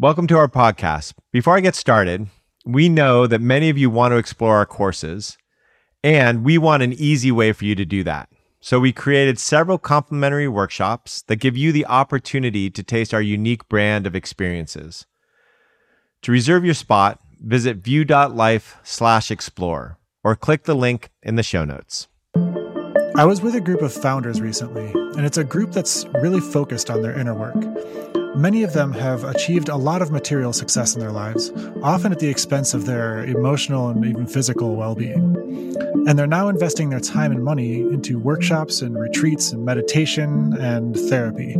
Welcome to our podcast. Before I get started, we know that many of you want to explore our courses, and we want an easy way for you to do that. So, we created several complimentary workshops that give you the opportunity to taste our unique brand of experiences. To reserve your spot, visit view.life/slash/explore or click the link in the show notes. I was with a group of founders recently, and it's a group that's really focused on their inner work. Many of them have achieved a lot of material success in their lives, often at the expense of their emotional and even physical well being. And they're now investing their time and money into workshops and retreats and meditation and therapy.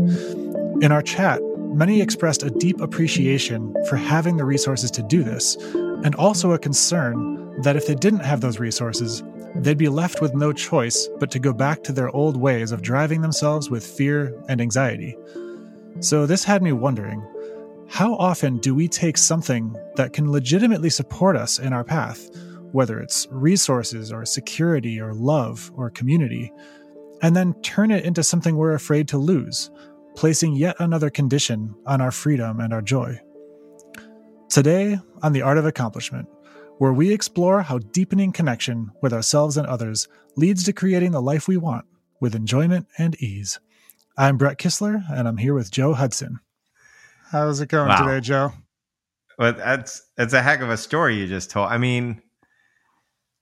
In our chat, many expressed a deep appreciation for having the resources to do this, and also a concern that if they didn't have those resources, they'd be left with no choice but to go back to their old ways of driving themselves with fear and anxiety. So, this had me wondering how often do we take something that can legitimately support us in our path, whether it's resources or security or love or community, and then turn it into something we're afraid to lose, placing yet another condition on our freedom and our joy? Today, on The Art of Accomplishment, where we explore how deepening connection with ourselves and others leads to creating the life we want with enjoyment and ease. I'm Brett Kistler, and I'm here with Joe Hudson. How's it going wow. today, Joe? Well, that's that's a heck of a story you just told. I mean,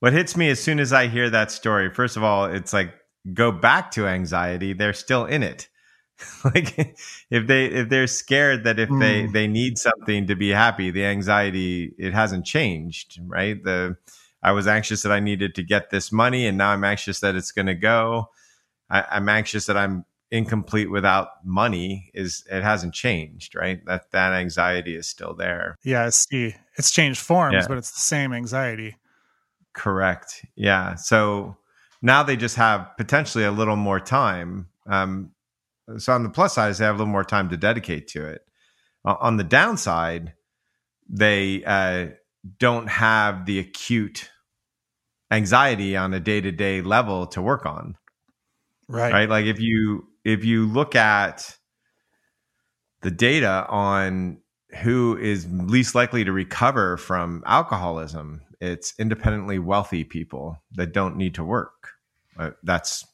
what hits me as soon as I hear that story, first of all, it's like go back to anxiety. They're still in it. like if they if they're scared that if mm. they hmm. they need something to be happy, the anxiety it hasn't changed, right? The I was anxious that I needed to get this money, and now I'm anxious that it's going to go. I, I'm anxious that I'm incomplete without money is it hasn't changed right? That that anxiety is still there. Yeah it's it's changed forms yeah. but it's the same anxiety. Correct. Yeah. So now they just have potentially a little more time um so on the plus side they have a little more time to dedicate to it. Uh, on the downside they uh don't have the acute anxiety on a day-to-day level to work on. Right. Right? Like if you if you look at the data on who is least likely to recover from alcoholism, it's independently wealthy people that don't need to work. Uh, that's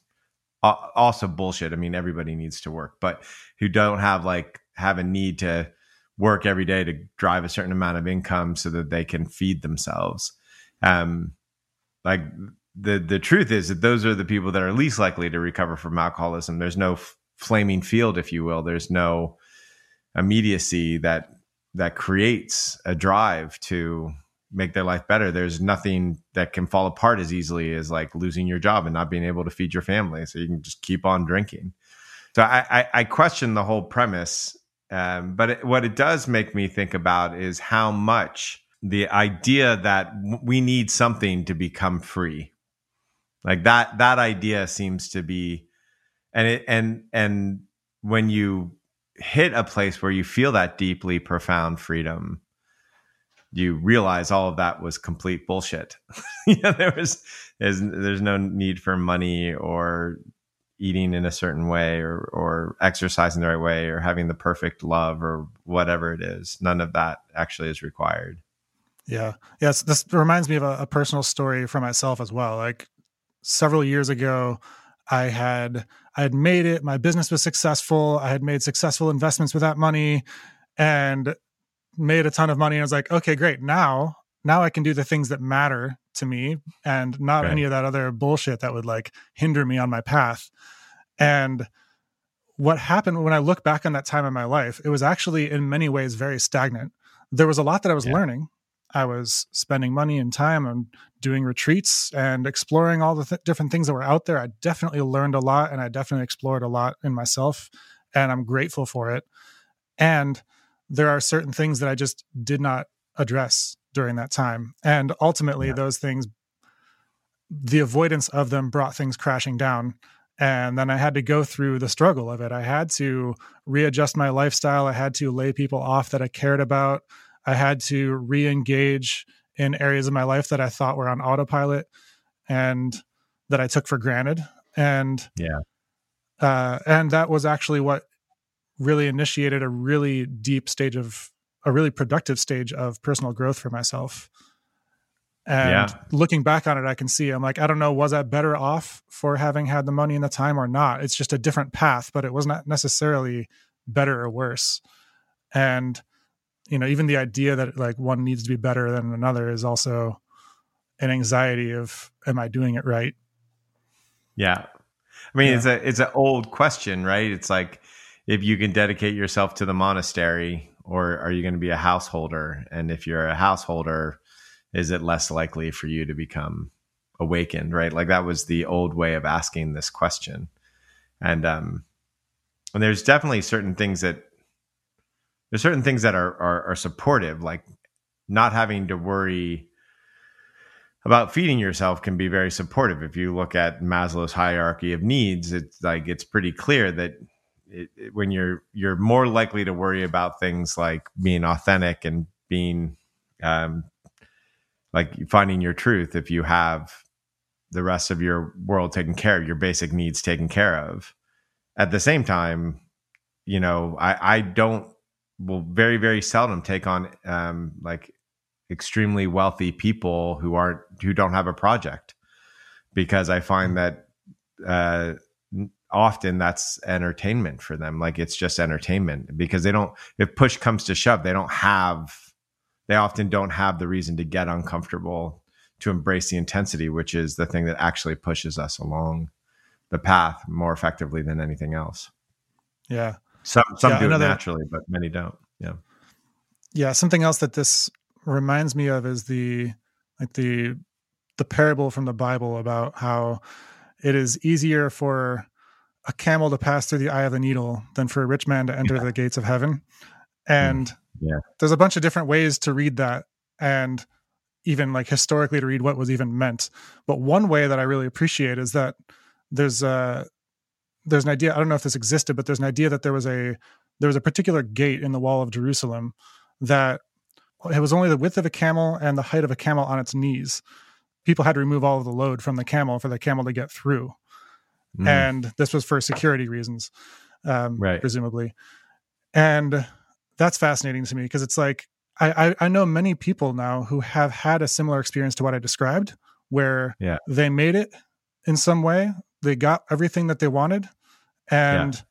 also bullshit. I mean, everybody needs to work, but who don't have like have a need to work every day to drive a certain amount of income so that they can feed themselves. Um, like the the truth is that those are the people that are least likely to recover from alcoholism. There's no f- flaming field, if you will. There's no immediacy that that creates a drive to make their life better. There's nothing that can fall apart as easily as like losing your job and not being able to feed your family. So you can just keep on drinking. So I, I, I question the whole premise. Um, but it, what it does make me think about is how much the idea that we need something to become free like that that idea seems to be and it and and when you hit a place where you feel that deeply profound freedom you realize all of that was complete bullshit. There was there's, there's no need for money or eating in a certain way or or exercising the right way or having the perfect love or whatever it is. None of that actually is required. Yeah. Yes this reminds me of a, a personal story for myself as well. Like several years ago i had i had made it my business was successful i had made successful investments with that money and made a ton of money and i was like okay great now now i can do the things that matter to me and not right. any of that other bullshit that would like hinder me on my path and what happened when i look back on that time in my life it was actually in many ways very stagnant there was a lot that i was yeah. learning I was spending money and time on doing retreats and exploring all the th- different things that were out there. I definitely learned a lot and I definitely explored a lot in myself and I'm grateful for it. And there are certain things that I just did not address during that time. And ultimately, yeah. those things, the avoidance of them brought things crashing down. And then I had to go through the struggle of it. I had to readjust my lifestyle. I had to lay people off that I cared about. I had to re engage in areas of my life that I thought were on autopilot and that I took for granted. And yeah. Uh, and that was actually what really initiated a really deep stage of a really productive stage of personal growth for myself. And Yeah. looking back on it, I can see I'm like, I don't know, was I better off for having had the money and the time or not? It's just a different path, but it was not necessarily better or worse. And, you know, even the idea that like one needs to be better than another is also an anxiety of, am I doing it right? Yeah. I mean, Yeah. it's a it's an old question, right? It's like if you can dedicate yourself to the monastery or are you going to be a householder? And if you're a householder, is it less likely for you to become awakened, right? Like that was the old way of asking this question. And um and there's definitely certain things that there's certain things that are are, are supportive, like not having to worry about feeding yourself can be very supportive. If you look at Maslow's hierarchy of needs, it's like it's pretty clear that it, it- when you're you're more likely to worry about things like being authentic and being um, like finding your truth if you have the rest of your world taken care of, your basic needs taken care of. At the same time, you know, I I don't will very very seldom take on um, like extremely wealthy people who aren't who don't have a project because I find that uh, often that's entertainment for them. Like it's just entertainment because they don't. If push comes to shove, they don't have. They often don't have the reason to get uncomfortable to embrace the intensity, which is the thing that actually pushes us along the path more effectively than anything else. Yeah. Some some Yeah, do another- it naturally, but many don't. Yeah. yeah something else that this reminds me of is the like the the parable from the bible about how it is easier for a camel to pass through the eye of the needle than for a rich man to enter the gates of heaven and mm, Yeah. there's a bunch of different ways to read that and even like historically to read what was even meant but one way that i really appreciate is that there's a there's an idea i don't know if this existed but there's an idea that there was a there was a particular gate in the wall of jerusalem that it was only the width of a camel and the height of a camel on its knees. People had to remove all of the load from the camel for the camel to get through, Mm. and this was for security reasons, um, Right. presumably. And that's fascinating to me because it's like I, I I know many people now who have had a similar experience to what I described, where Yeah. they made it in some way, they got everything that they wanted, and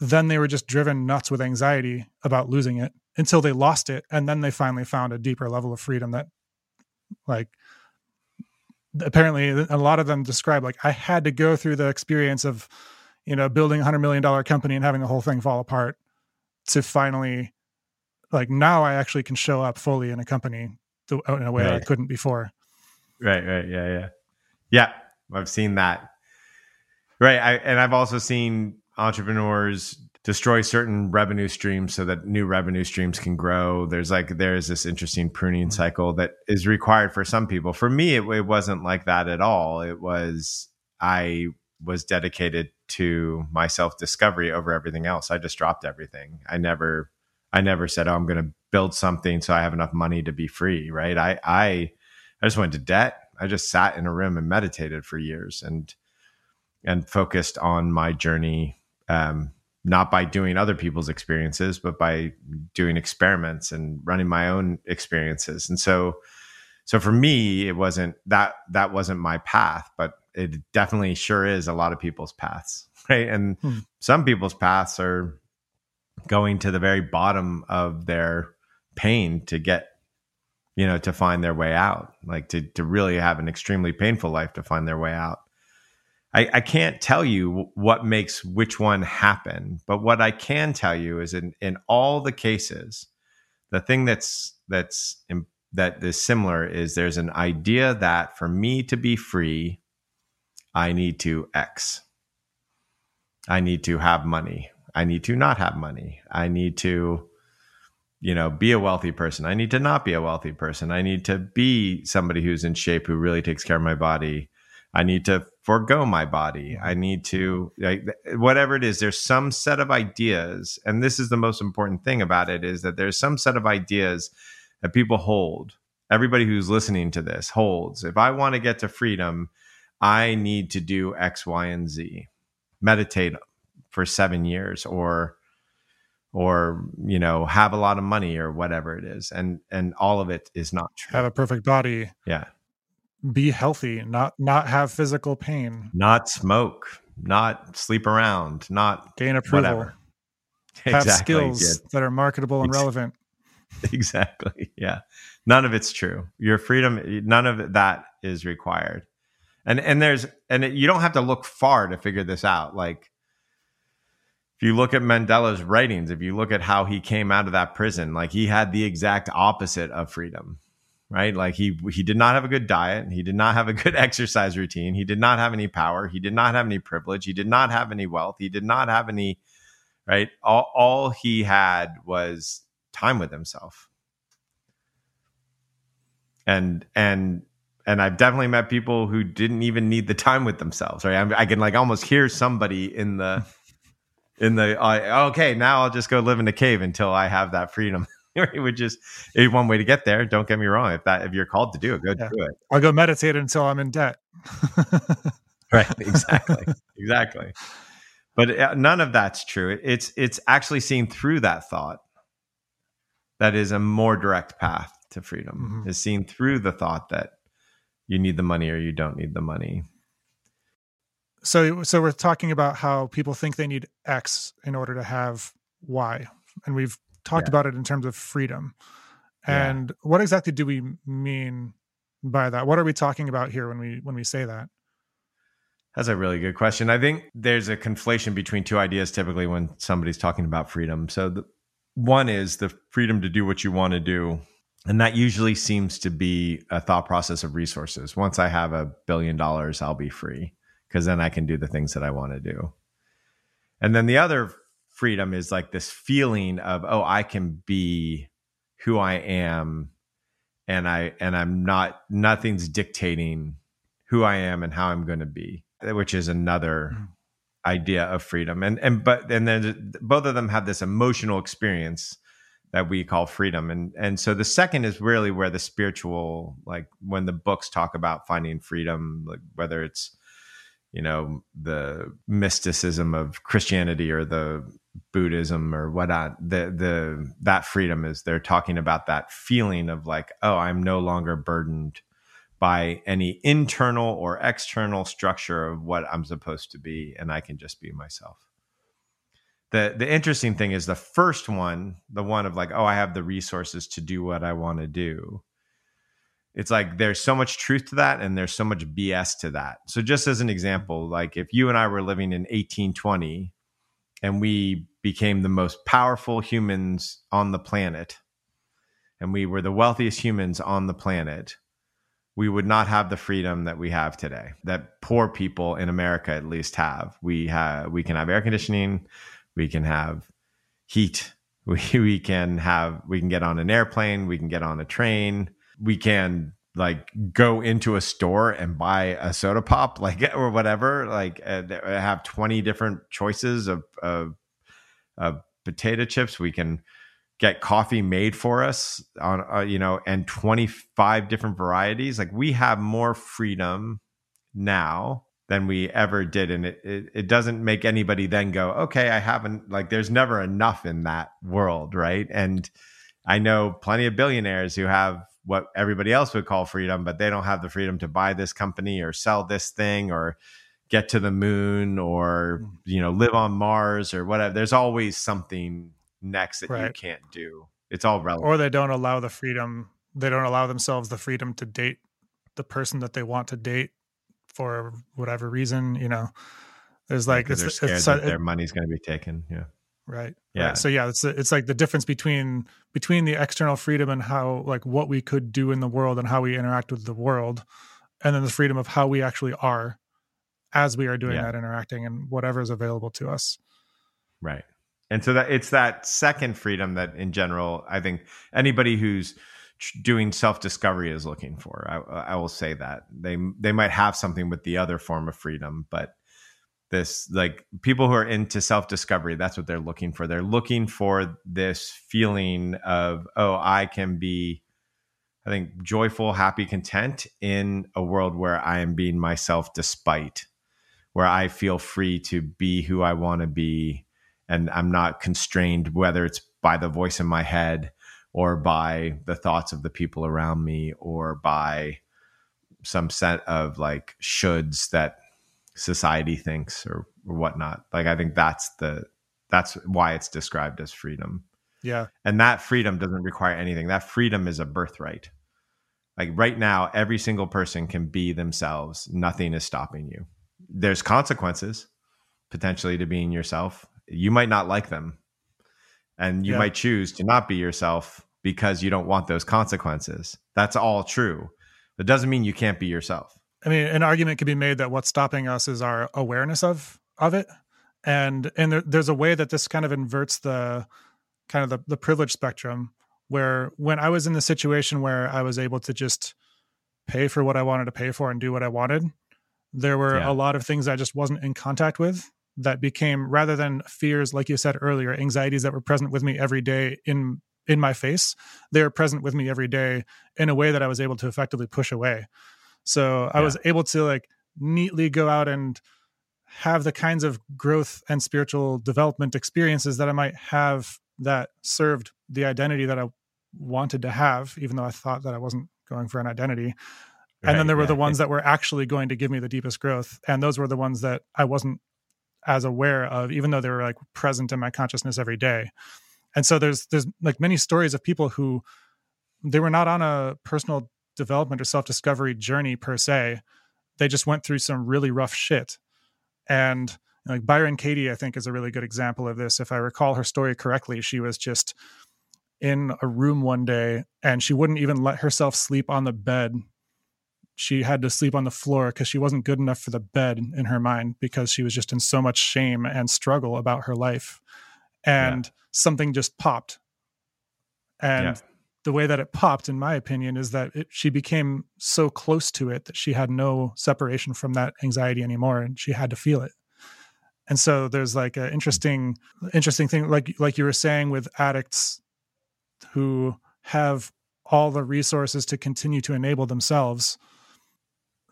then they were just driven nuts with anxiety about losing it until they lost it and then they finally found a deeper level of freedom that like apparently a lot of them describe like i had to go through the experience of you know building a hundred million dollar company and having the whole thing fall apart to finally like now i actually can show up fully in a company in a way that i couldn't before Right, right, yeah, yeah, yeah. I've seen that. Right, I, and I've also seen entrepreneurs destroy certain revenue streams so that new revenue streams can grow. There's like there's this interesting pruning mm-hmm. cycle that is required for some people. For me, it, it wasn't like that at all. It was I was dedicated to my self discovery over everything else. I just dropped everything. I never, I never said, "Oh, I'm going to build something so I have enough money to be free." Right? I, I I just went to debt. I just sat in a room and meditated for years and and focused on my journey, um, not by doing other people's experiences, but by doing experiments and running my own experiences. And so, so for me, it wasn't that that wasn't my path, but it definitely sure is a lot of people's paths, right? And Hmm. some people's paths are going to the very bottom of their pain to get you know to find their way out like to to really have an extremely painful life to find their way out I, I can't tell you what makes which one happen but what i can tell you is in in all the cases the thing that's that's that is similar is there's an idea that for me to be free i need to x. I need to have money. I need to not have money. I need to you know be a wealthy person. I need to not be a wealthy person. I need to be somebody who's in shape who really takes care of my body i need to forego my body. Mm-hmm. I need to like whatever it is there's some set of ideas and this is the most important thing about it is that there's some set of ideas that people hold. Everybody who's listening to this holds. If i want to get to freedom i need to do x y and z. Meditate for 7 years or or you know have a lot of money or whatever it is and and all of it is not true. Have a perfect body. Yeah be healthy not not have physical pain. Not smoke not sleep around not gain approval. whatever. have exactly. skills yeah. that are marketable and relevant. Exactly yeah. None of it's true. Your freedom none of that is required. And and there's and it, you don't have to look far to figure this out. Like if you look at Mandela's writings, if you look at how he came out of that prison, like he had the exact opposite of freedom, right? Like he he did not have a good diet, he did not have a good exercise routine, he did not have any power, he did not have any privilege, he did not have any wealth, he did not have any right? All all he had was time with himself. And and and I've definitely met people who didn't even need the time with themselves. Right? I, I can like almost hear somebody in the in the uh, okay now i'll just go live in a cave until i have that freedom which is one way to get there don't get me wrong if that if you're called to do it go yeah. do it i'll go meditate until i'm in debt right exactly exactly but uh, none of that's true it's it's actually seen through that thought that is a more direct path to freedom mm-hmm. is seen through the thought that you need the money or you don't need the money so so we're talking about how people think they need x in order to have y and we've talked yeah. about it in terms of freedom and yeah. what exactly do we mean by that what are we talking about here when we when we say that that's a really good question i think there's a conflation between two ideas typically when somebody's talking about freedom so the, one is the freedom to do what you want to do and that usually seems to be a thought process of resources once i have a billion dollars i'll be free because then I can do the things that I want to do. And then the other freedom is like this feeling of, oh, I can be who I am and I and I'm not nothing's dictating who I am and how I'm going to be, which is another mm. idea of freedom. And and but and then both of them have this emotional experience that we call freedom. And and so the second is really where the spiritual like when the books talk about finding freedom, like whether it's you know the mysticism of Christianity or the Buddhism or whatnot. The the that freedom is they're talking about that feeling of like, oh, I'm no longer burdened by any internal or external structure of what I'm supposed to be, and I can just be myself. The the interesting thing is the first one, the one of like, oh, I have the resources to do what I want to do it's like there's so much truth to that and there's so much BS to that. So just as an example, like if you and I were living in 1820 and we became the most powerful humans on the planet and we were the wealthiest humans on the planet, we would not have the freedom that we have today. That poor people in America at least have. We have we can have air conditioning, we can have heat, we we can have we can get on an airplane, we can get on a train we can like go into a store and buy a soda pop like or whatever like uh, have 20 different choices of, of, of potato chips. We can get coffee made for us on uh, you know and 25 different varieties. Like we have more freedom now than we ever did and it, it, it doesn't make anybody then go okay i haven't like there's never enough in that world right? And i know plenty of billionaires who have what everybody else would call freedom, but they don't have the freedom to buy this company or sell this thing or get to the moon or hmm. you know live on Mars or whatever. There's always something next that right. you can't do. It's all relevant. Or they don't allow the freedom. They don't allow themselves the freedom to date the person that they want to date for whatever reason. You know, there's like it's, they're scared it's, that it, their money's going to be taken. Yeah right? Yeah. Right. so yeah it's it's like the difference between between the external freedom and how like what we could do in the world and how we interact with the world and then the freedom of how we actually are as we are doing yeah. that interacting and whatever is available to us. Right. And so that it's that second freedom that in general i think anybody who's doing self discovery is looking for. I, I will say that. They they might have something with the other form of freedom but this like people who are into self discovery that's what they're looking for. They're looking for this feeling of oh i can be i think joyful happy content in a world where i am being myself despite where i feel free to be who i want to be and I'm not constrained whether it's by the voice in my head or by the thoughts of the people around me or by some set of like shoulds that society thinks or, or whatnot. Like I think that's the that's why it's described as freedom. Yeah. And that freedom doesn't require anything. That freedom is a birthright. Like right now, every single person can be themselves. Nothing is stopping you. There's consequences potentially to being yourself. You might not like them. And you yeah. might choose to not be yourself because you don't want those consequences. That's all true. That doesn't mean you can't be yourself. I mean, an argument could be made that what's stopping us is our awareness of of it, and and there, there's a way that this kind of inverts the kind of the, the privilege spectrum where when I was in the situation where I was able to just pay for what I wanted to pay for and do what I wanted, there were yeah. a lot of things I just wasn't in contact with that became rather than fears, like you said earlier, anxieties that were present with me every day in in my face, they were present with me every day in a way that I was able to effectively push away. So I yeah. was able to like neatly go out and have the kinds of growth and spiritual development experiences that I might have that served the identity that I wanted to have, even though I thought that I wasn't going for an identity. Right, and then there were yeah. the ones that were actually going to give me the deepest growth. And those were the ones that I wasn't as aware of, even though they were like present in my consciousness every day. And so there's there's like many stories of people who they were not on a personal development or self-discovery journey per se. They just went through some really rough shit. And like Byron Katie, I think, is a really good example of this. If I recall her story correctly, she was just in a room one day and she wouldn't even let herself sleep on the bed. She had to sleep on the floor because she wasn't good enough for the bed in her mind because she was just in so much shame and struggle about her life. And yeah. something just popped. And yeah. The way that it popped, in my opinion, is that it, she became so close to it that she had no separation from that anxiety anymore and she had to feel it. And so there's like an interesting interesting thing like like you were saying with addicts who have all the resources to continue to enable themselves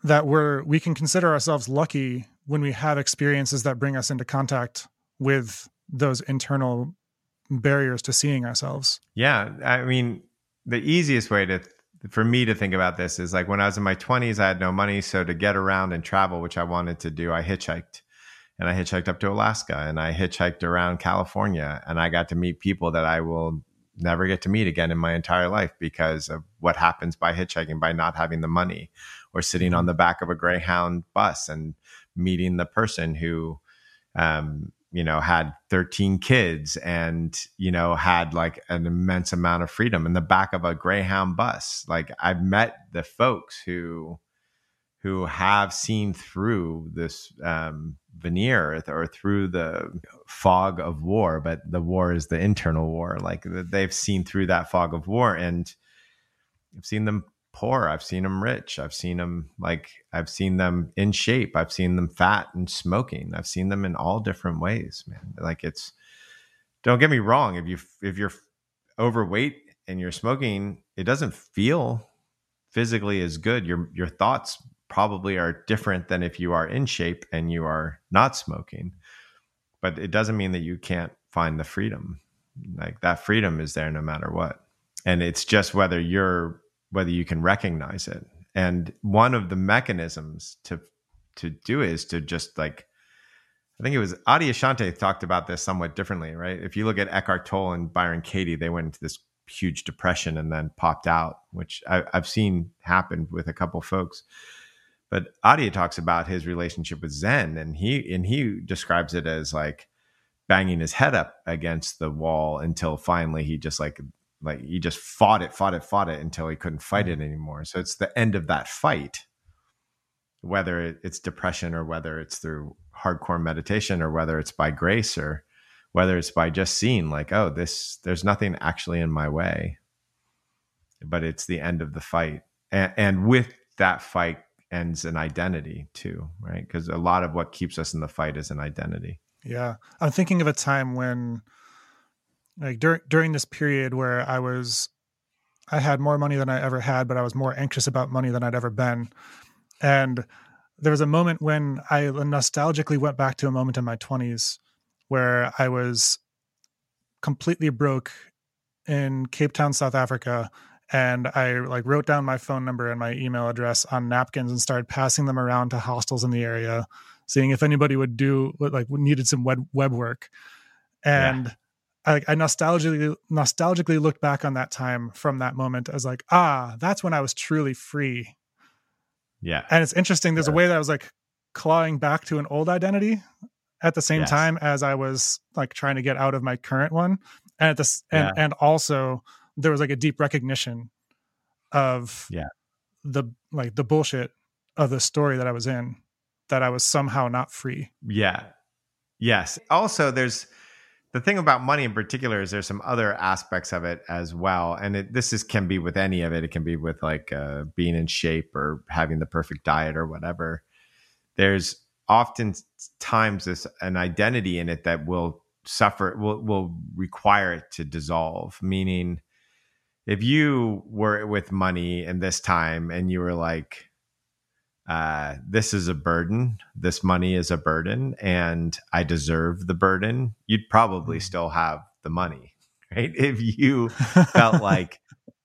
that we're we can consider ourselves lucky when we have experiences that bring us into contact with those internal barriers to seeing ourselves. Yeah i mean the easiest way to for me to think about this is like when i was in my 20s i had no money so to get around and travel which i wanted to do i hitchhiked. And I hitchhiked up to Alaska and I hitchhiked around California and I got to meet people that I will never get to meet again in my entire life because of what happens by hitchhiking by not having the money or sitting on the back of a Greyhound bus and meeting the person who um, you know had 13 kids and you know had like an immense amount of freedom in the back of a greyhound bus like i've met the folks who who have seen through this um, veneer or through the fog of war, but the war is the internal war. Like they've seen through that fog of war, and I've seen them poor. I've seen them rich. I've seen them like I've seen them in shape. I've seen them fat and smoking. I've seen them in all different ways, man. Like it's don't get me wrong. If you if you're overweight and you're smoking, it doesn't feel physically as good. Your your thoughts probably are different than if you are in shape and you are not smoking. But it doesn't mean that you can't find the freedom. Like that freedom is there no matter what. And it's just whether you're whether you can recognize it. And one of the mechanisms to to do is to just like I think it was Adyashanti talked about this somewhat differently, right? If you look at Eckhart Tolle and Byron Katie, they went into this huge depression and then popped out, which I, have seen happen with a couple folks. But Adya talks about his relationship with Zen, and he and he describes it as like banging his head up against the wall until finally he just like like he just fought it, fought it, fought it until he couldn't fight it anymore. So it's the end of that fight, whether it's depression or whether it's through hardcore meditation or whether it's by grace or whether it's by just seeing like, oh, this there's nothing actually in my way, but it's the end of the fight, and, and with that fight ends an identity too, right? Because a lot of what keeps us in the fight is an identity. Yeah. I'm thinking of a time when like during during this period where I was I had more money than I ever had, but I was more anxious about money than I'd ever been. And there was a moment when I nostalgically went back to a moment in my 20s where I was completely broke in Cape Town, South Africa. And I like wrote down my phone number and my email address on napkins and started passing them around to hostels in the area, seeing if anybody would do like needed some web web work. And yeah. I, I nostalgically nostalgically looked back on that time from that moment as like, ah, that's when I was truly free. Yeah. And it's interesting. There's yeah. a way that I was like clawing back to an old identity at the same yes. time as I was like trying to get out of my current one. And at this and, yeah. and also there was like a deep recognition of yeah the like the bullshit of the story that I was in that I was somehow not free. Yeah. Yes. Also there's the thing about money in particular is there's some other aspects of it as well. And it, this is can be with any of it. It can be with like uh, being in shape or having the perfect diet or whatever. There's often times this an identity in it that will suffer will will require it to dissolve. Meaning if you were with money in this time and you were like uh, this is a burden this money is a burden and i deserve the burden you'd probably mm. still have the money right if you felt like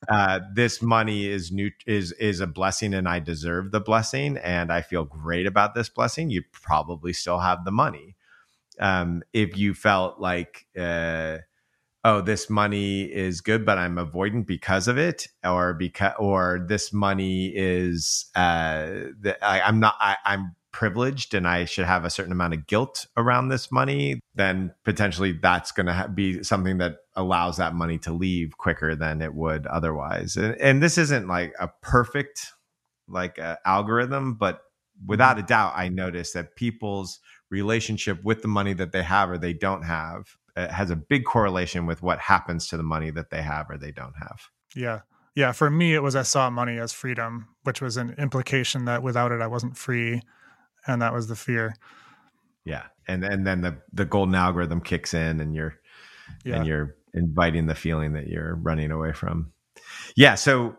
uh, this money is new is is a blessing and I deserve the blessing and I feel great about this blessing, you'd probably still have the money. Um, if you felt like uh, oh this money is good but I'm avoidant because of it or because or this money is uh, the, I, I'm not I, I'm privileged and I should have a certain amount of guilt around this money, then potentially that's going to ha- be something that allows that money to leave quicker than it would otherwise. And, and this isn't like a perfect like uh, algorithm, but without a doubt, I notice that people's relationship with the money that they have or they don't have Uh, has a big correlation with what happens to the money that they have or they don't have. Yeah. Yeah, for me, it was I saw money as freedom, which was an implication that without it, I wasn't free and that was the fear. Yeah, and and then the the golden algorithm kicks in, and you're yeah. and you're inviting the feeling that you're running away from. Yeah, so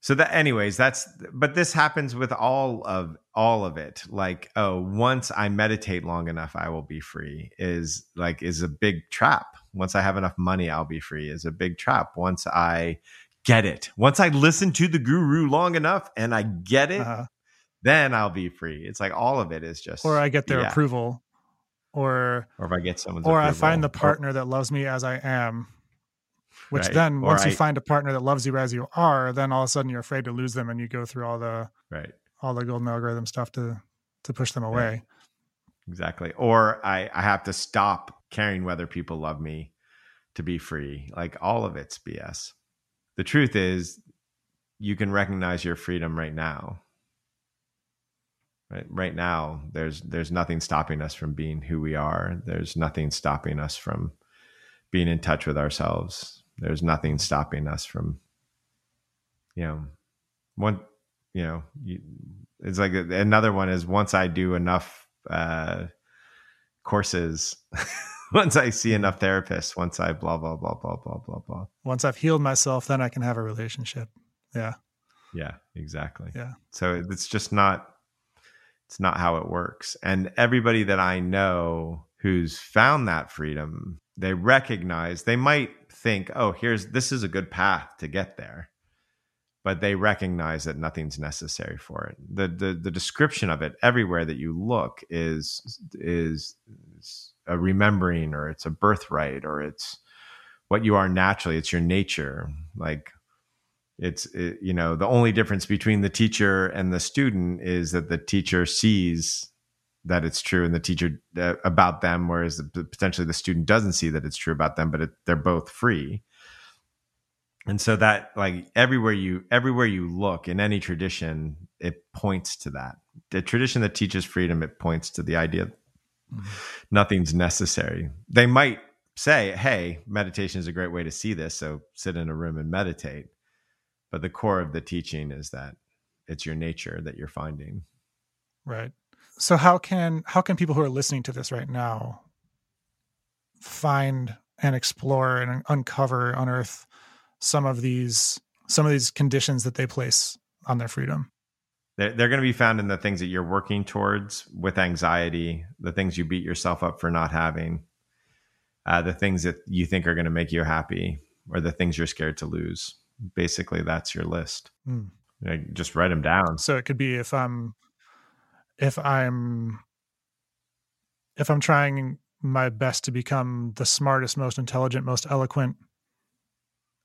so that anyways that's but this happens with all of all of it like oh once i meditate long enough i will be free is like is a big trap once i have enough money i'll be free is a big trap once i get it once i listen to the guru long enough and i get it uh-huh then I'll be free. It's like all of it is just or I get their yeah. approval or or if I get someone's approval. or approval. I find the partner that loves me as I am. Which right. then once I, you find a partner that loves you as you are, then all of a sudden you're afraid to lose them and you go through all the right all the golden algorithm stuff to to push them away. Right. Exactly. Or I, I have to stop caring whether people love me to be free. Like all of it's BS. The truth is you can recognize your freedom right now right right now there's there's nothing stopping us from being who we are there's nothing stopping us from being in touch with ourselves there's nothing stopping us from you know one you know you, it's like another one is once i do enough uh courses once i see enough therapists once i blah blah blah blah blah blah blah. Once i've healed myself then i can have a relationship. Yeah. Yeah exactly. Yeah. So it's just not it's not how it works. And everybody that I know who's found that freedom, they recognize, they might think, oh, here's this is a good path to get there. But they recognize that nothing's necessary for it. The the the description of it everywhere that you look is is, a remembering or it's a birthright or it's what you are naturally, it's your nature. Like it's it, you know the only difference between the teacher and the student is that the teacher sees that it's true and the teacher uh, about them whereas the, potentially the student doesn't see that it's true about them but it, they're both free. And so that like everywhere you everywhere you look in any tradition it points to that. The tradition that teaches freedom it points to the idea mm-hmm. nothing's necessary. They might say hey meditation is a great way to see this so sit in a room and meditate. But the core of the teaching is that it's your nature that you're finding. Right so how can how can people who are listening to this right now find and explore and uncover unearth some of these some of these conditions that they place on their freedom they're, they're going to be found in the things that you're working towards with anxiety the things you beat yourself up for not having uh, the things that you think are going to make you happy, or the things you're scared to lose. Basically, that's your list. Mm. Just write them down. So it could be if I'm if I'm if I'm trying my best to become the smartest, most intelligent, most eloquent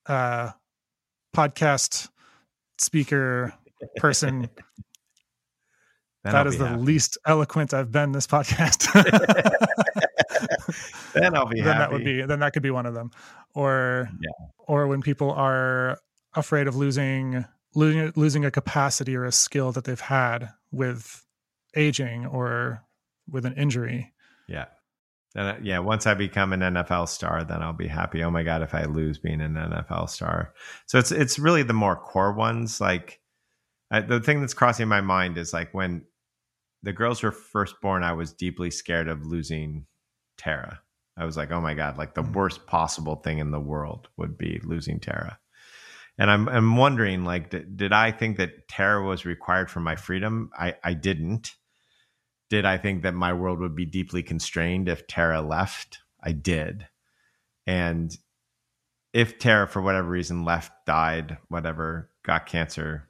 uh, podcast speaker person. that is the happy. least eloquent I've been this podcast. then I'll be then happy. that would be then that could be one of them. Or yeah. or when people are afraid of losing losing losing a capacity or a skill that they've had with aging or with an injury. Yeah. Then, yeah, once I become an NFL star, then I'll be happy. Oh my god, if I lose being an NFL star, so it's it's really the more core ones. Like I, the thing that's crossing my mind is like when the girls were first born, I was deeply scared of losing Tara. I was like, oh my god, like the mm-hmm. worst possible thing in the world would be losing Tara. And I'm I'm wondering, like, did, did I think that Tara was required for my freedom? I I didn't did I think that my world would be deeply constrained if Tara left? I did. And if Tara, for whatever reason, left, died, whatever, got cancer,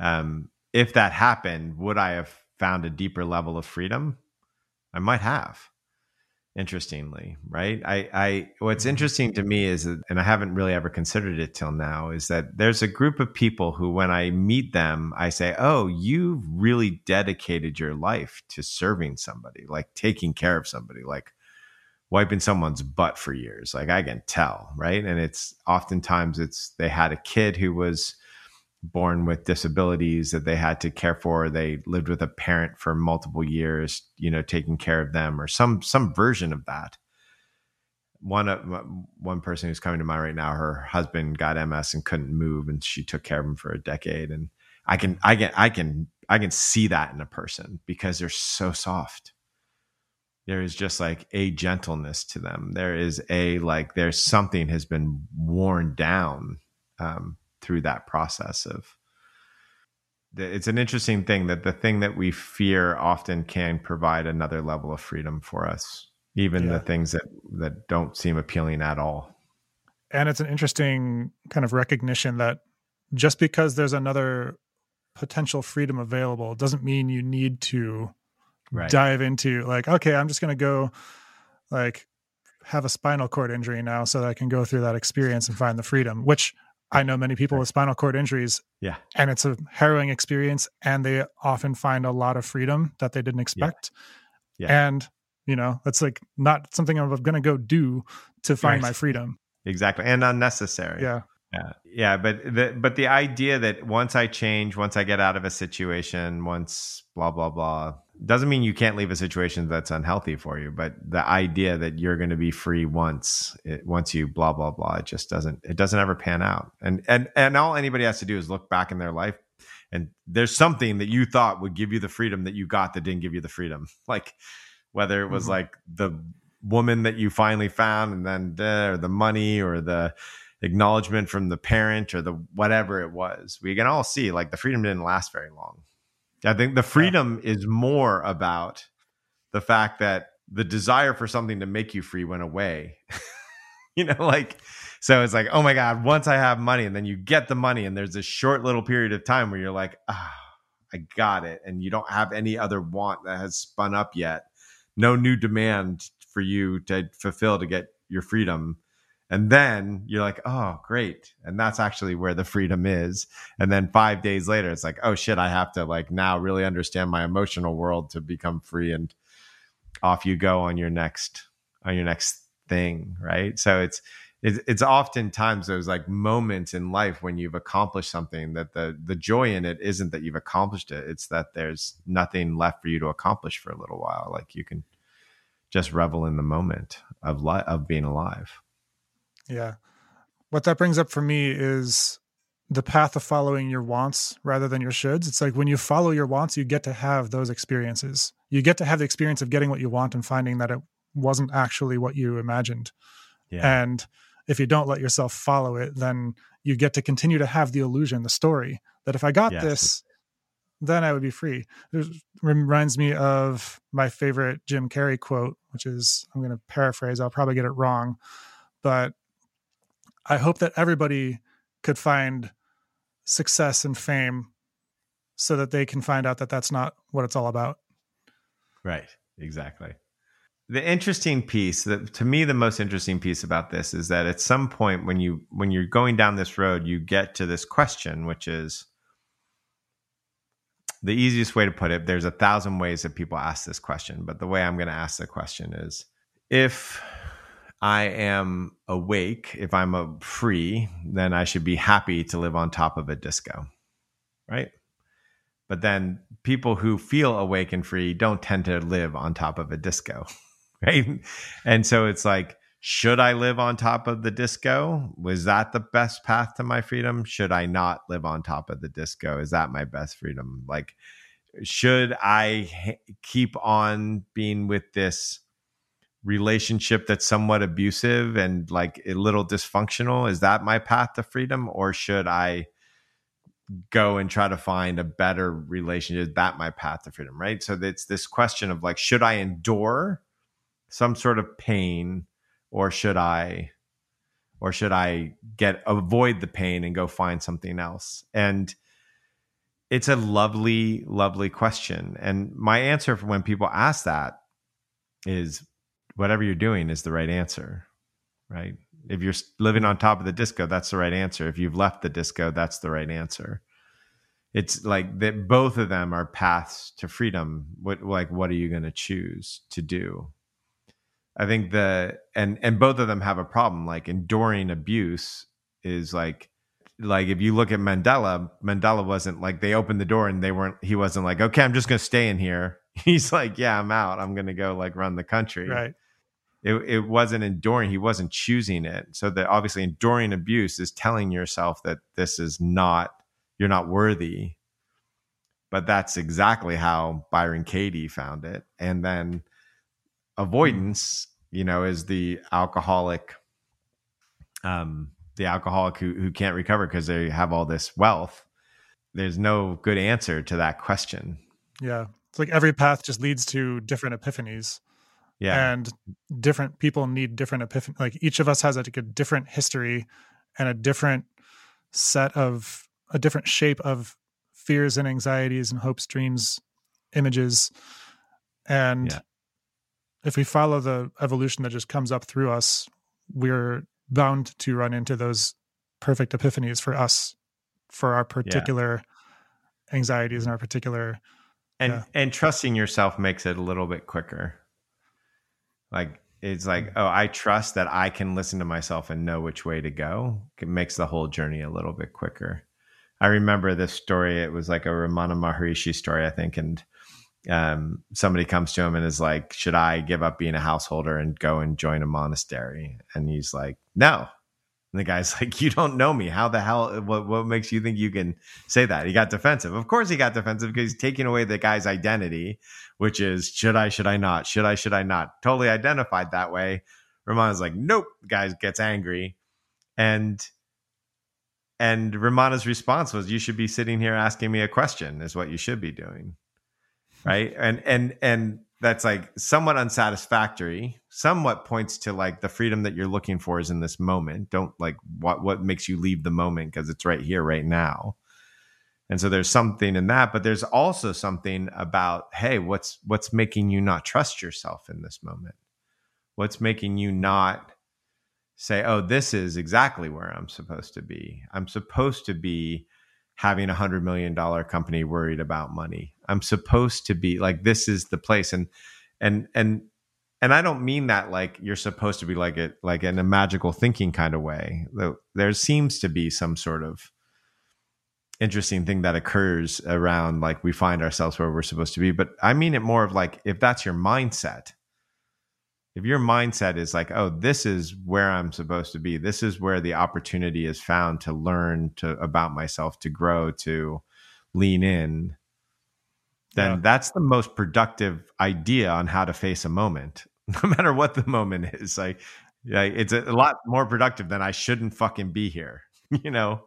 um, if that happened, would I have found a deeper level of freedom? I might have interestingly right? I i what's interesting to me is and i haven't really ever considered it till now is that there's a group of people who when i meet them i say oh you've really dedicated your life to serving somebody like taking care of somebody like wiping someone's butt for years. Like i can tell right? And it's oftentimes it's they had a kid who was born with disabilities that they had to care for. They lived with a parent for multiple years you know taking care of them or some some version of that. One uh, one person who's coming to mind right now her husband got ms and couldn't move and she took care of him for a decade. And i can i can i can i can see that in a person because they're so soft. There is just like a gentleness to them. There is a like there's something has been worn down um, through that process of it's an interesting thing that the thing that we fear often can provide another level of freedom for us even yeah. the things that that don't seem appealing at all and it's an interesting kind of recognition that just because there's another potential freedom available doesn't mean you need to right. dive into like okay i'm just going to go like have a spinal cord injury now so that i can go through that experience and find the freedom which I know many people with spinal cord injuries. Yeah. And it's a harrowing experience and they often find a lot of freedom that they didn't expect. Yeah. yeah. And, you know, that's like not something I'm going to go do to find right. my freedom. Exactly. And unnecessary. Yeah. Yeah. Yeah, but the but the idea that once I change, once I get out of a situation, once blah blah blah, doesn't mean you can't leave a situation that's unhealthy for you but the idea that you're going to be free once it, once you blah blah blah it just doesn't it doesn't ever pan out and and and all anybody has to do is look back in their life and there's something that you thought would give you the freedom that you got that didn't give you the freedom like whether it was mm-hmm. like the woman that you finally found and then or the money or the acknowledgement from the parent or the whatever it was we can all see like the freedom didn't last very long I think the freedom yeah. is more about the fact that the desire for something to make you free went away. you know, like so it's like, oh my God, once I have money, and then you get the money, and there's this short little period of time where you're like, ah, I got it. And you don't have any other want that has spun up yet. No new demand for you to fulfill to get your freedom and then you're like oh great. And that's actually where the freedom is. And then five days later it's like oh shit i have to like now really understand my emotional world to become free and off you go on your next on your next thing right? So it's it's, it's oftentimes those like moments in life when you've accomplished something that the the joy in it isn't that you've accomplished it. It's that there's nothing left for you to accomplish for a little while. Like you can just revel in the moment of li- of being alive yeah. What that brings up for me is the path of following your wants rather than your shoulds. It's like when you follow your wants, you get to have those experiences. You get to have the experience of getting what you want and finding that it wasn't actually what you imagined. Yeah. And if you don't let yourself follow it, then you get to continue to have the illusion, the story that if I got yes. this, then I would be free. It reminds me of my favorite Jim Carrey quote, which is I'm going to paraphrase, I'll probably get it wrong, but I hope that everybody could find success and fame so that they can find out that that's not what it's all about. Right, exactly. The interesting piece that to me the most interesting piece about this is that at some point when you when you're going down this road you get to this question which is the easiest way to put it, there's a thousand ways that people ask this question, but the way I'm going to ask the question is if I am awake, if I'm a free, then I should be happy to live on top of a disco, right? But then people who feel awake and free don't tend to live on top of a disco, right? And so it's like, should I live on top of the disco? Was that the best path to my freedom? Should I not live on top of the disco? Is that my best freedom? Like, should I keep on being with this relationship that's somewhat abusive and like a little dysfunctional? Is that my path to freedom? Or should I go and try to find a better relationship? Is that my path to freedom? Right. So it's this question of like, should I endure some sort of pain? or should I or should I get avoid the pain and go find something else? And it's a lovely, lovely question. And my answer for when people ask that is whatever you're doing is the right answer, right? If you're living on top of the disco, that's the right answer. If you've left the disco, that's the right answer. It's like that both of them are paths to freedom. What like what are you going to choose to do? I think the and and both of them have a problem. Like enduring abuse is like like if you look at Mandela, Mandela wasn't like they opened the door and they weren't he wasn't like, okay, I'm just gonna stay in here. He's like, Yeah, I'm out. I'm gonna go like run the country. Right. It it wasn't enduring, he wasn't choosing it. So that obviously enduring abuse is telling yourself that this is not you're not worthy. But that's exactly how Byron Katie found it. And then avoidance you know is the alcoholic um the alcoholic who, who can't recover because they have all this wealth there's no good answer to that question yeah it's like every path just leads to different epiphanies yeah and different people need different epiphany like each of us has like a different history and a different set of a different shape of fears and anxieties and hopes dreams images and yeah if we follow the evolution that just comes up through us, we're bound to run into those perfect epiphanies for us, for our particular yeah. anxieties and our particular. And yeah. and trusting yourself makes it a little bit quicker. Like it's like, oh, I trust that I can listen to myself and know which way to go. It makes the whole journey a little bit quicker. I remember this story. It was like a Ramana Maharishi story, I think, and um, somebody comes to him and is like, "Should I give up being a householder and go and join a monastery?" And he's like, "No." And the guy's like, "You don't know me. How the hell? What what makes you think you can say that?" He got defensive. Of course, he got defensive because he's taking away the guy's identity, which is should I, should I not, should I, should I not. Totally identified that way. Ramana's like, "Nope." The guy gets angry, and and Ramana's response was, "You should be sitting here asking me a question. Is what you should be doing." right and and and that's like somewhat unsatisfactory somewhat points to like the freedom that you're looking for is in this moment. Don't like what what makes you leave the moment because it's right here right now. And so there's something in that but there's also something about hey what's what's making you not trust yourself in this moment? What's making you not say oh this is exactly where i'm supposed to be. I'm supposed to be having a hundred million dollar company worried about money. I'm supposed to be like this is the place and and and and I don't mean that like you're supposed to be like it like in a magical thinking kind of way. There seems to be some sort of interesting thing that occurs around like we find ourselves where we're supposed to be, but I mean it more of like if that's your mindset, if your mindset is like oh this is where i'm supposed to be this is where the opportunity is found to learn to about myself to grow to lean in then yeah. that's the most productive idea on how to face a moment no matter what the moment is like yeah it's a, lot more productive than i shouldn't fucking be here you know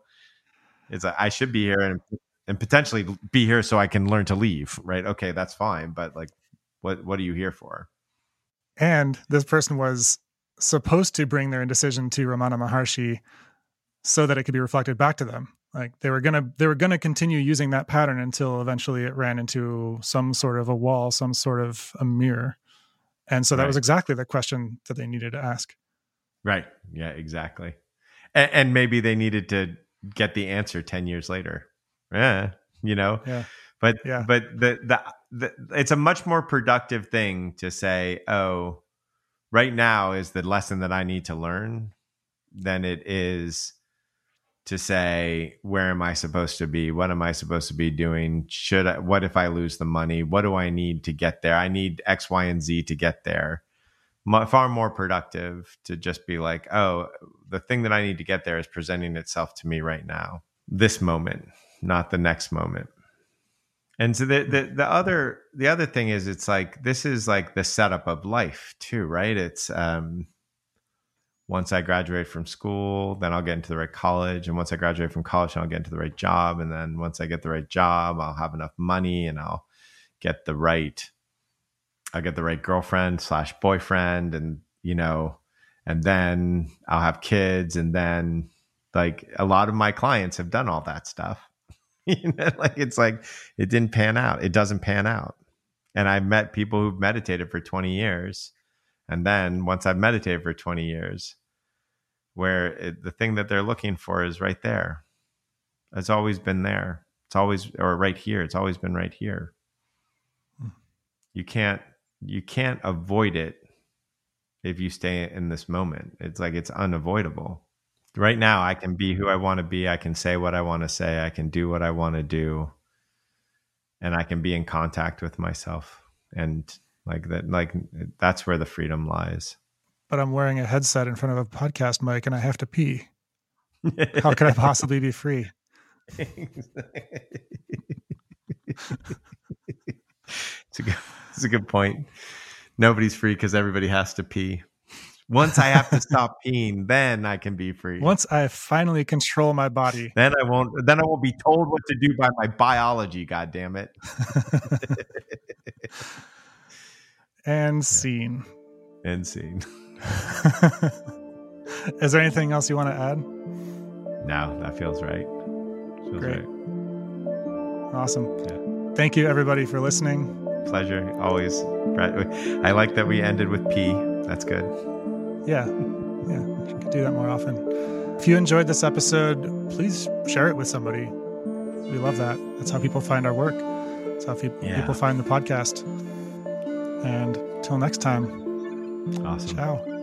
it's like i should be here and and potentially be here so I can learn to leave, right? Okay, that's fine, but like what what are you here for? And this person was supposed to bring their indecision to Ramana Maharshi so that it could be reflected back to them. Like they were gonna they were gonna continue using that pattern until eventually it ran into some sort of a wall, some sort of a mirror. And so that right. was exactly the question that they needed to ask. Right. Yeah, exactly. And, and maybe they needed to get the answer 10 years later. Yeah, you know. Yeah. But yeah. but the, the the it's a much more productive thing to say, "Oh, right now is the lesson that I need to learn," than it is to say, "Where am I supposed to be? What am I supposed to be doing? Should I, what if I lose the money? What do I need to get there? I need X, Y, and Z to get there." far more productive to just be like, "Oh, the thing that I need to get there is presenting itself to me right now, this moment, not the next moment." And so the, the the other the other thing is it's like this is like the setup of life too, right? It's um once I graduate from school, then I'll get into the right college. And once I graduate from college, then I'll get into the right job. And then once I get the right job, I'll have enough money and I'll get the right I'll get the right girlfriend slash boyfriend and you know, and then I'll have kids and then like a lot of my clients have done all that stuff you know, like it's like it didn't pan out. It doesn't pan out. And I've met people who've meditated for 20 years. And then once I've meditated for 20 years, where it, the thing that they're looking for is right there. It's always been there. It's always, or right here. It's always been right here. Hmm. You can't, you can't avoid it if you stay in this moment. It's like it's unavoidable right now I can be who I want to be. I can say what I want to say. I can do what I want to do. And I can be in contact with myself. And like that, like that's where the freedom lies. But I'm wearing a headset in front of a podcast mic and I have to pee. How could I possibly be free? it's, a good, it's a good point. Nobody's free because everybody has to pee. Once I have to stop peeing, then I can be free. Once I finally control my body, then I won't. Then I won't be told what to do by my biology. God damn it! and scene. And scene. Is there anything else you want to add? No, that feels right. Feels Great. Right. Awesome. Yeah. Thank you, everybody, for listening. Pleasure, always. I like that we ended with P. That's good. Yeah. Yeah. You could do that more often. If you enjoyed this episode, please share it with somebody. We love that. That's how people find our work. That's how people, yeah. people find the podcast. And till next time. Awesome. Ciao.